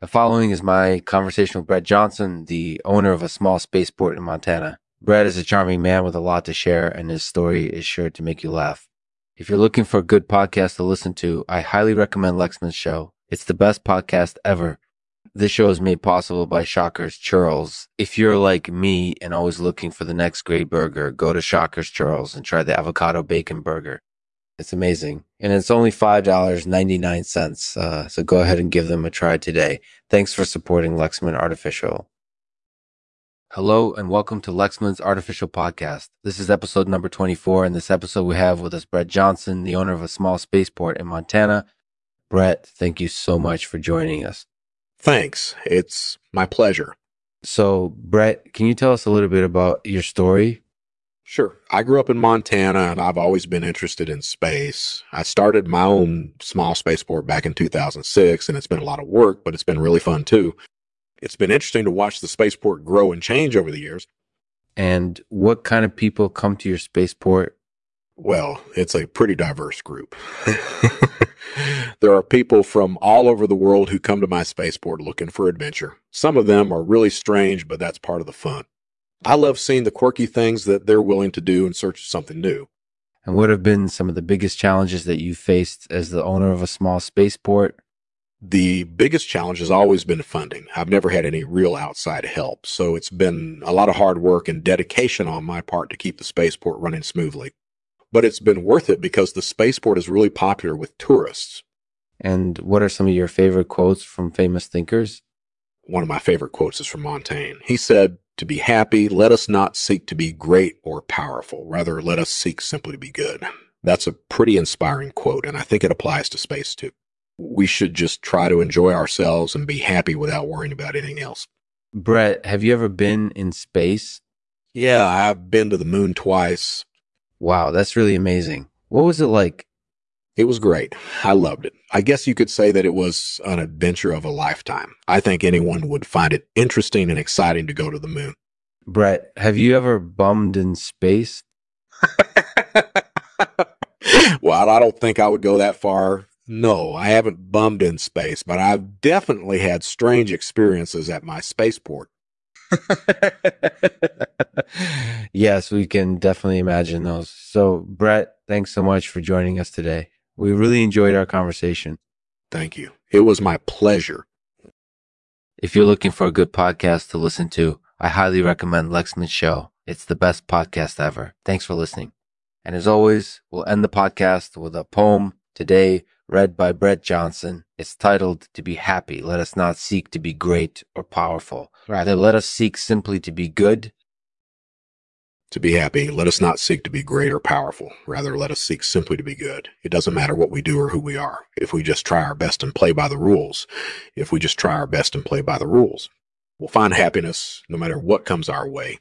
The following is my conversation with Brett Johnson, the owner of a small spaceport in Montana. Brett is a charming man with a lot to share, and his story is sure to make you laugh. If you're looking for a good podcast to listen to, I highly recommend Lexman's show. It's the best podcast ever. This show is made possible by Shockers Churls. If you're like me and always looking for the next great burger, go to Shockers Churls and try the avocado bacon burger. It's amazing. And it's only $5.99. Uh, so go ahead and give them a try today. Thanks for supporting Lexman Artificial. Hello and welcome to Lexman's Artificial Podcast. This is episode number 24. In this episode, we have with us Brett Johnson, the owner of a small spaceport in Montana. Brett, thank you so much for joining us. Thanks. It's my pleasure. So, Brett, can you tell us a little bit about your story? Sure. I grew up in Montana and I've always been interested in space. I started my own small spaceport back in 2006 and it's been a lot of work, but it's been really fun too. It's been interesting to watch the spaceport grow and change over the years. And what kind of people come to your spaceport? Well, it's a pretty diverse group. there are people from all over the world who come to my spaceport looking for adventure. Some of them are really strange, but that's part of the fun. I love seeing the quirky things that they're willing to do in search of something new. And what have been some of the biggest challenges that you faced as the owner of a small spaceport? The biggest challenge has always been funding. I've never had any real outside help, so it's been a lot of hard work and dedication on my part to keep the spaceport running smoothly. But it's been worth it because the spaceport is really popular with tourists. And what are some of your favorite quotes from famous thinkers? One of my favorite quotes is from Montaigne. He said, to be happy, let us not seek to be great or powerful. Rather, let us seek simply to be good. That's a pretty inspiring quote, and I think it applies to space too. We should just try to enjoy ourselves and be happy without worrying about anything else. Brett, have you ever been in space? Yeah, I've been to the moon twice. Wow, that's really amazing. What was it like? It was great. I loved it. I guess you could say that it was an adventure of a lifetime. I think anyone would find it interesting and exciting to go to the moon. Brett, have you ever bummed in space? well, I don't think I would go that far. No, I haven't bummed in space, but I've definitely had strange experiences at my spaceport. yes, we can definitely imagine those. So, Brett, thanks so much for joining us today. We really enjoyed our conversation. Thank you. It was my pleasure. If you're looking for a good podcast to listen to, I highly recommend Lexman's Show. It's the best podcast ever. Thanks for listening. And as always, we'll end the podcast with a poem today read by Brett Johnson. It's titled To Be Happy. Let us not seek to be great or powerful. Rather, let us seek simply to be good to be happy, let us not seek to be great or powerful. Rather, let us seek simply to be good. It doesn't matter what we do or who we are. If we just try our best and play by the rules, if we just try our best and play by the rules, we'll find happiness no matter what comes our way.